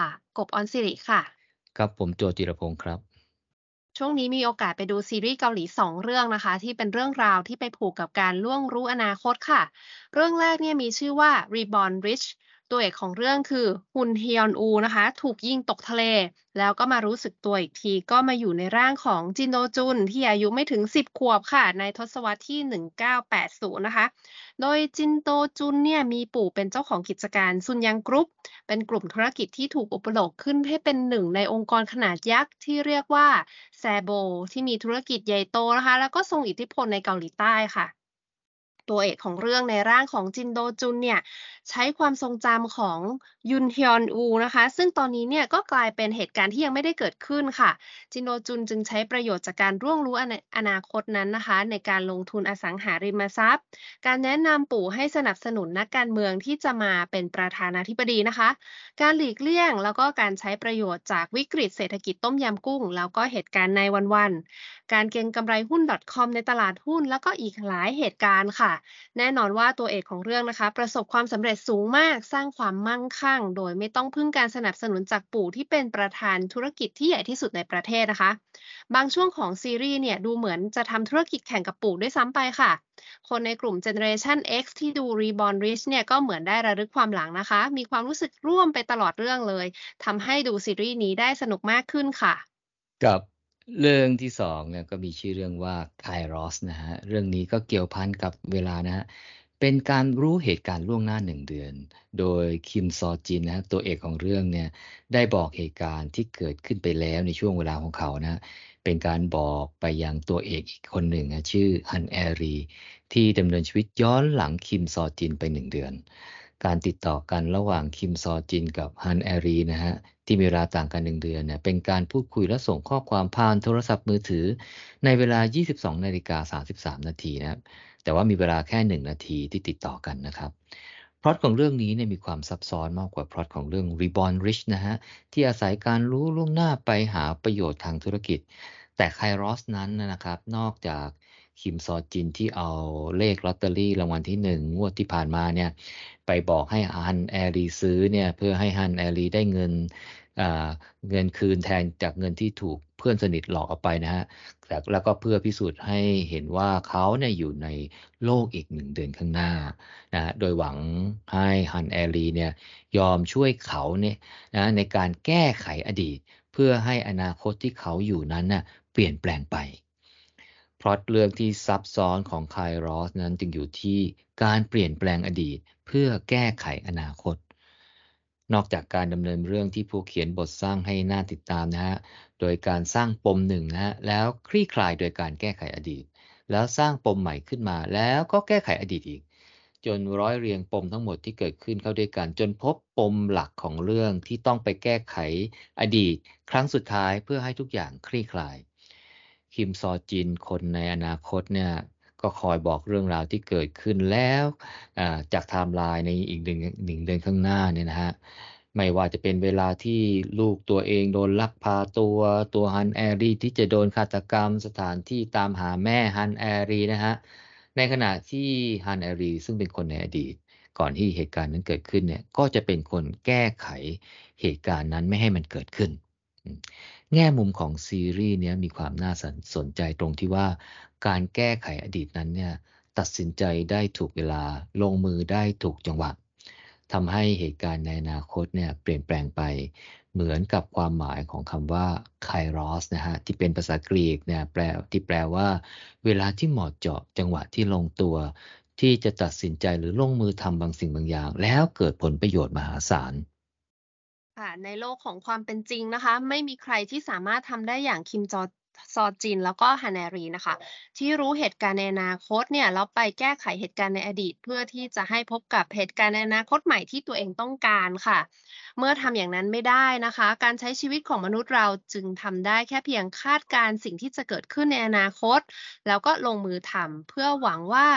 ค่ะ กบออนสิริค่ะ ครับผมโจจิรพงศ์ครับ ช่วงนี้มีโอกาสไปดูซีรีส์เกาหลีสองเรื่องนะคะ ที่เป็นเรื่องราวที่ไปผูกกับการล่วงรู้อนาคตค่ะ เรื่องแรกเนี่ยมีชื่อว่า Reborn Rich ตัวเอกของเรื่องคือฮุนเฮียนอูนะคะ ถูกยิงตกทะเล แล้วก็มารู้สึกตัวอีกทีก็มาอยู่ในร่างของจินโดจุน ที่อายุไม่ถึง 10 ขวบค่ะ ในทศวรรษที่ 1980 นะคะ โดยจินโดจุนเนี่ยมีปู่เป็นเจ้าของกิจการซุนยังกรุ๊ป เป็นกลุ่มธุรกิจที่ถูกอุปโลกขึ้นให้เป็นหนึ่งในองค์กรขนาดยักษ์ที่เรียกว่าแซโบที่มีธุรกิจใหญ่โตนะคะ แล้วก็ทรงอิทธิพลในเกาหลีใต้ค่ะ ตัวเอกของเรื่องในร่างของจินโดจุนเนี่ยใช้ความทรงจำของยุนฮยอนอูนะคะ ซึ่งตอนนี้เนี่ยก็กลายเป็นเหตุการณ์ที่ยังไม่ได้เกิดขึ้นค่ะ จินโดจุนจึงใช้ประโยชน์จากการร่วงรู้อนาคตนั้นนะคะ ในการลงทุนอสังหาริมทรัพย์ การแนะนำปู่ให้สนับสนุนนักการเมืองที่จะมาเป็นประธานาธิบดีนะคะ การหลีกเลี่ยงแล้วก็การใช้ประโยชน์จากวิกฤตเศรษฐกิจต้มยำกุ้ง แล้วก็เหตุการณ์ในวันๆการเก็งกำไรหุ้น .com ในตลาดหุ้น แล้วก็อีกหลายเหตุการณ์ค่ะแน่นอนว่าตัวเอกของเรื่องนะคะ ประสบความสำเร็จสูงมากสร้างความมั่งคั่ง โดยไม่ต้องพึ่งการสนับสนุนจากปู่ที่เป็นประธานธุรกิจที่ใหญ่ที่สุดในประเทศนะคะ บางช่วงของซีรีส์เนี่ยดูเหมือนจะทำธุรกิจแข่งกับปู่ด้วยซ้ำไปค่ะ คนในกลุ่ม Generation X ที่ดู Reborn Rich เนี่ยก็เหมือนได้ระลึกความหลังนะคะ มีความรู้สึกร่วมไปตลอดเรื่องเลยทำให้ดูซีรีส์นี้ได้สนุกมากขึ้นค่ะกับ เรื่องที่สองเนี่ยก็มีชื่อเรื่องว่าไครอสนะฮะ เรื่องนี้ก็เกี่ยวพันกับเวลานะฮะ เป็นการรู้เหตุการณ์ล่วงหน้าหนึ่งเดือน โดยคิมซอจินนะตัวเอกของเรื่องเนี่ยได้บอกเหตุการณ์ที่เกิดขึ้นไปแล้วในช่วงเวลาของเขานะเป็นการบอกไปยังตัวเอกอีกคนหนึ่งนะชื่อฮันแอรีที่ดำเนินชีวิตย้อนหลังคิมซอจินไปหนึ่งเดือน การติดต่อกันระหว่างคิมซอจินกับฮันแอรีนะฮะที่มีเวลาต่างกันหนึ่งเดือนเนี่ยเป็นการพูดคุยและส่งข้อความผ่านโทรศัพท์มือถือ ในเวลา 22นาฬิกา33 นาทีนะครับแต่ว่ามีเวลาแค่ 1 นาทีที่ติดต่อกันนะครับพล็อตของเรื่องนี้เนี่ยมีความซับซ้อนมากกว่าพล็อตของเรื่อง Reborn Rich นะฮะที่อาศัยการรู้ล่วงหน้าไปหาประโยชน์ทางธุรกิจ แต่ไครอสนั้นนะครับ นอกจาก คิมซอจินที่เอาเลขลอตเตอรี่รางวัลที่หนึ่งงวดที่ผ่านมาเนี่ยไปบอกให้ฮันแอรีซื้อเนี่ยเพื่อให้ฮันแอรีได้เงินเงินคืนแทนจากเงินที่ถูกเพื่อนสนิทหลอกเอาไปนะฮะแล้วก็เพื่อพิสูจน์ให้เห็นว่าเขาเนี่ยอยู่ในโลกอีกหนึ่งเดือนข้างหน้านะโดยหวังให้ฮันแอรีเนี่ยยอมช่วยเขาเนี่ยนะในการแก้ไขอดีต เพื่อให้อนาคตที่เขาอยู่นั้นน่ะเปลี่ยนแปลงไป พล็อตเรื่องที่ซับซ้อนของไครอสนั้นจึงอยู่ที่การเปลี่ยนแปลงอดีตเพื่อแก้ไขอนาคต นอกจากการดำเนินเรื่องที่ผู้เขียนบทสร้างให้น่าติดตามนะฮะ โดยการสร้างปมหนึ่งนะฮะ แล้วคลี่คลายโดยการแก้ไขอดีต แล้วสร้างปมใหม่ขึ้นมา แล้วก็แก้ไขอดีตอีก จนร้อยเรียงปมทั้งหมดที่เกิดขึ้นเข้าด้วยกัน จนพบปมหลักของเรื่องที่ต้องไปแก้ไขอดีต ครั้งสุดท้ายเพื่อให้ทุกอย่างคลี่คลาย คิมซอจินคนในอนาคตเนี่ยก็คอยบอกเรื่องราวที่เกิดขึ้นแล้วจากไทม์ไลน์ในอีกหนึ่งหนึ่งเดือนข้างหน้าเนี่ยนะฮะไม่ว่าจะเป็นเวลาที่ลูกตัวเองโดนลักพาตัวตัวฮันแอรีที่จะโดนฆาตกรรมสถานที่ตามหาแม่ฮันแอรีนะฮะในขณะที่ฮันแอรีซึ่งเป็นคนในอดีต ก่อนที่เหตุการณ์นั้นเกิดขึ้นเนี่ยก็จะเป็นคนแก้ไขเหตุการณ์นั้นไม่ให้มันเกิดขึ้น แง่มุมของซีรีส์นี้มีความน่าสนใจตรงที่ว่าการแก้ไขอดีตนั้นเนี่ยตัดสินใจได้ถูกเวลาลงมือได้ถูกจังหวะทำให้เหตุการณ์ในอนาคตเนี่ยเปลี่ยนแปลงไปเหมือนกับความหมายของคำว่าไครอสนะฮะที่เป็นภาษากรีกเนี่ยแปลที่แปลว่า เวลาที่เหมาะเจาะจังหวะที่ลงตัว ที่จะตัดสินใจหรือลงมือทำบางสิ่งบางอย่าง แล้วเกิดผลประโยชน์มหาศาล ค่ะในโลกของความเป็นจริงนะคะ ไม่มีใครที่สามารถทำได้อย่างคิมจอซอจิน แล้วก็ฮานารีนะคะ ที่รู้เหตุการณ์ในอนาคตเนี่ยแล้วไปแก้ไขเหตุการณ์ในอดีต เพื่อที่จะให้พบกับเหตุการณ์ในอนาคตใหม่ที่ตัวเองต้องการค่ะ เมื่อทำอย่างนั้นไม่ได้นะคะ การใช้ชีวิตของมนุษย์เราจึงทำได้แค่เพียงคาดการสิ่งที่จะเกิดขึ้นในอนาคต แล้วก็ลงมือทำเพื่อหวังว่า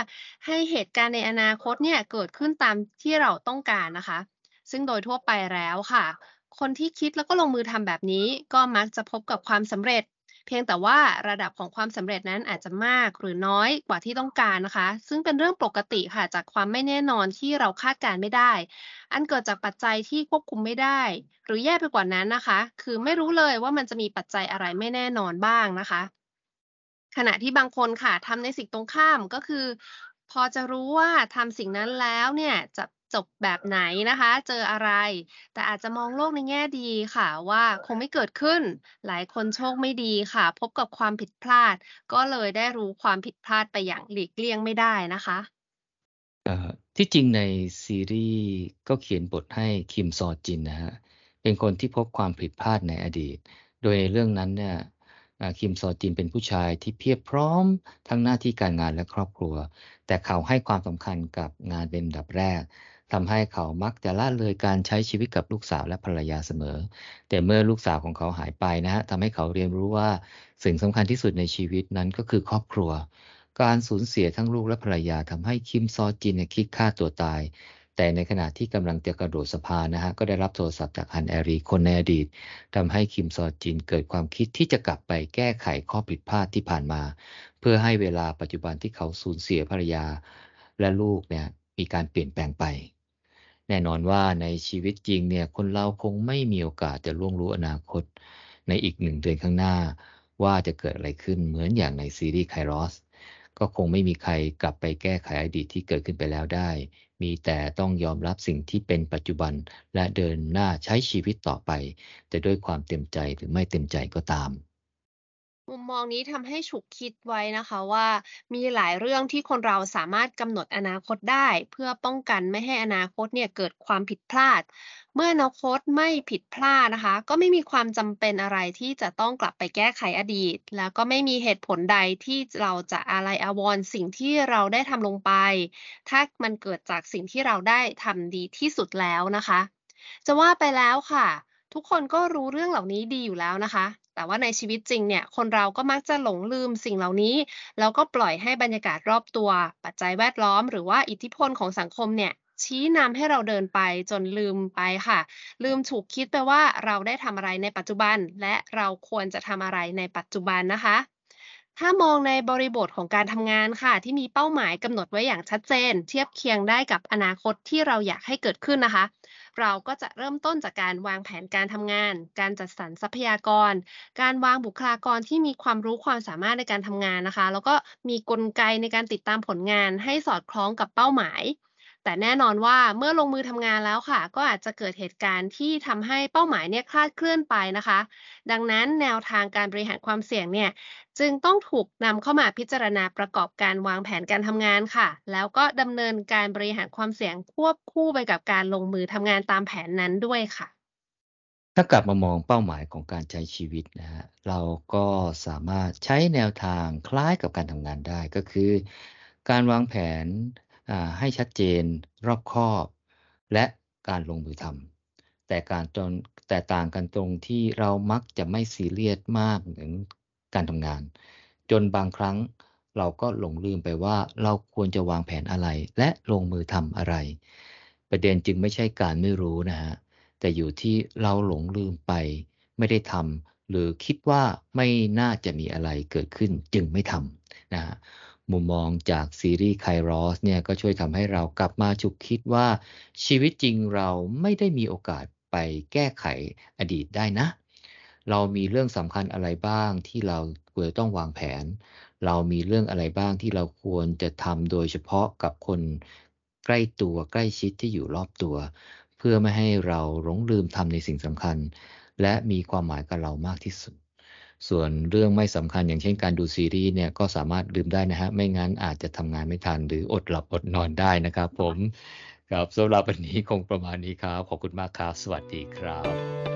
ให้เหตุการณ์ในอนาคตเนี่ยเกิดขึ้นตามที่เราต้องการนะคะซึ่งโดยทั่วไปแล้วค่ะ คนที่คิดแล้วก็ลงมือทำแบบนี้ ก็มักจะพบกับความสำเร็จ เพียงแต่ว่าระดับของความสำเร็จนั้นอาจจะมากหรือน้อยกว่าที่ต้องการนะคะ ซึ่งเป็นเรื่องปกติค่ะจากความไม่แน่นอนที่เราคาดการไม่ได้ อันเกิดจากปัจจัยที่ควบคุมไม่ได้ หรือแย่ไปกว่านั้นนะคะ คือไม่รู้เลยว่ามันจะมีปัจจัยอะไรไม่แน่นอนบ้างนะคะ ขณะที่บางคนค่ะทำในสิ่งตรงข้ามก็คือพอจะรู้ว่าทำสิ่งนั้นแล้วเนี่ยจะ จบแบบไหนนะคะ เจออะไร แต่อาจจะมองโลกในแง่ดีค่ะ ว่าคงไม่เกิดขึ้น หลายคนโชคไม่ดีค่ะ พบกับความผิดพลาด ก็เลยได้รู้ความผิดพลาดไปอย่างหลีกเลี่ยงไม่ได้นะคะที่จริงในซีรีส์ก็เขียนบทให้คิมซอจินนะฮะเป็นคนที่พบความผิดพลาดในอดีต โดยในเรื่องนั้นเนี่ยคิมซอจินเป็นผู้ชายที่เพียบพร้อมทั้งหน้าที่การงานและครอบครัว แต่เขาให้ความสำคัญกับงานเป็นอันดับแรก ทำให้เขามักจะละเลยการใช้ชีวิตกับลูกสาวและภรรยาเสมอ แต่เมื่อลูกสาวของเขาหายไปนะฮะทำให้เขาเรียนรู้ว่าสิ่งสำคัญที่สุดในชีวิตนั้นก็คือครอบครัว การสูญเสียทั้งลูกและภรรยาทำให้คิมซอจินคิดฆ่าตัวตาย แต่ในขณะที่กำลังจะกระโดดสะพานนะฮะก็ได้รับโทรศัพท์จากฮันแอรีคนในอดีตทำให้คิมซอจินเกิดความคิดที่จะกลับไปแก้ไขข้อผิดพลาดที่ผ่านมา เพื่อให้เวลาปัจจุบันที่เขาสูญเสียภรรยาและลูกเนี่ยมีการเปลี่ยนแปลงไป แน่นอนว่าในชีวิตจริงเนี่ยคนเราคงไม่มีโอกาสจะล่วงรู้อนาคต ในอีกหนึ่งเดือนข้างหน้า ว่าจะเกิดอะไรขึ้นเหมือนอย่างในซีรีส์ไครอสก็คงไม่มีใครกลับไปแก้ไขอดีตที่เกิดขึ้นไปแล้วได้ มีแต่ต้องยอมรับสิ่งที่เป็นปัจจุบันและเดินหน้าใช้ชีวิตต่อไปแต่ด้วยความเต็มใจหรือไม่เต็มใจก็ตาม มุมมองนี้ทำให้ฉุกคิดไว้นะคะว่ามีหลายเรื่องที่คนเราสามารถกำหนดอนาคตได้ เพื่อป้องกันไม่ให้อนาคตเนี่ยเกิดความผิดพลาด เมื่ออนาคตไม่ผิดพลาดนะคะ ก็ไม่มีความจำเป็นอะไรที่จะต้องกลับไปแก้ไขอดีต แล้วก็ไม่มีเหตุผลใดที่เราจะอะไรอาวรณ์สิ่งที่เราได้ทำลงไป ถ้ามันเกิดจากสิ่งที่เราได้ทำดีที่สุดแล้วนะคะ จะว่าไปแล้วค่ะ ทุกคนก็รู้เรื่องเหล่านี้ดีอยู่แล้วนะคะ แต่ว่าในชีวิตจริงเนี่ย คนเราก็มักจะหลงลืมสิ่งเหล่านี้ แล้วก็ปล่อยให้บรรยากาศรอบตัว ปัจจัยแวดล้อม หรือว่าอิทธิพลของสังคมเนี่ยชี้นำให้เราเดินไปจนลืมไปค่ะ ลืมถูกคิดไปว่าเราได้ทำอะไรในปัจจุบัน และเราควรจะทำอะไรในปัจจุบันนะคะ ถ้ามองในบริบทของการทำงานค่ะ ที่มีเป้าหมายกำหนดไว้อย่างชัดเจน เทียบเคียงได้กับอนาคตที่เราอยากให้เกิดขึ้นนะคะ เราก็จะเริ่มต้นจากการวางแผนการทำงาน การจัดสรรทรัพยากร การวางบุคลากรที่มีความรู้ความสามารถในการทำงานนะคะ แล้วก็มีกลไกในการติดตามผลงานให้สอดคล้องกับเป้าหมาย แต่แน่นอนว่าเมื่อลงมือทำงานแล้วค่ะ ก็อาจจะเกิดเหตุการณ์ที่ทำให้เป้าหมายเนี่ยคลาดเคลื่อนไปนะคะ ดังนั้นแนวทางการบริหารความเสี่ยงเนี่ยจึงต้องถูกนำเข้ามาพิจารณาประกอบการวางแผนการทำงานค่ะ แล้วก็ดำเนินการบริหารความเสี่ยงควบคู่ไปกับการลงมือทำงานตามแผนนั้นด้วยค่ะ ถ้ากลับมามองเป้าหมายของการใช้ชีวิตนะฮะเราก็สามารถใช้แนวทางคล้ายกับการทำงานได้ก็คือ การวางแผน ให้ชัดเจนรอบคอบ และการลงมือทำแต่การตรงแต่ต่างกันตรงที่เรามักจะไม่ซีเรียสมากถึงการทำงาน จนบางครั้งเราก็หลงลืมไปว่าเราควรจะวางแผนอะไร และลงมือทำอะไร ประเด็นจึงไม่ใช่การไม่รู้นะฮะแต่อยู่ที่เราหลงลืมไป ไม่ได้ทำหรือคิดว่าไม่น่าจะมีอะไรเกิดขึ้นจึงไม่ทำนะฮะ มุมมองจากซีรีส์ไครอสเนี่ยก็ช่วยทำให้เรากลับมาฉุกคิดว่า ชีวิตจริงเราไม่ได้มีโอกาสไปแก้ไขอดีตได้นะ เรามีเรื่องสำคัญอะไรบ้างที่เราควรต้องวางแผน เรามีเรื่องอะไรบ้างที่เราควรจะทำโดยเฉพาะกับคนใกล้ตัวใกล้ชิดที่อยู่รอบตัว เพื่อไม่ให้เราหลงลืมทำในสิ่งสำคัญ และมีความหมายกับเรามากที่สุด ส่วนเรื่องไม่สำคัญอย่างเช่นการดูซีรีส์เนี่ยก็สามารถลืมได้นะฮะ ไม่งั้นอาจจะทำงานไม่ทัน หรืออดหลับอดนอนได้นะครับผมครับสำหรับวันนี้คงประมาณนี้ครับ ขอบคุณมากครับ สวัสดีครับ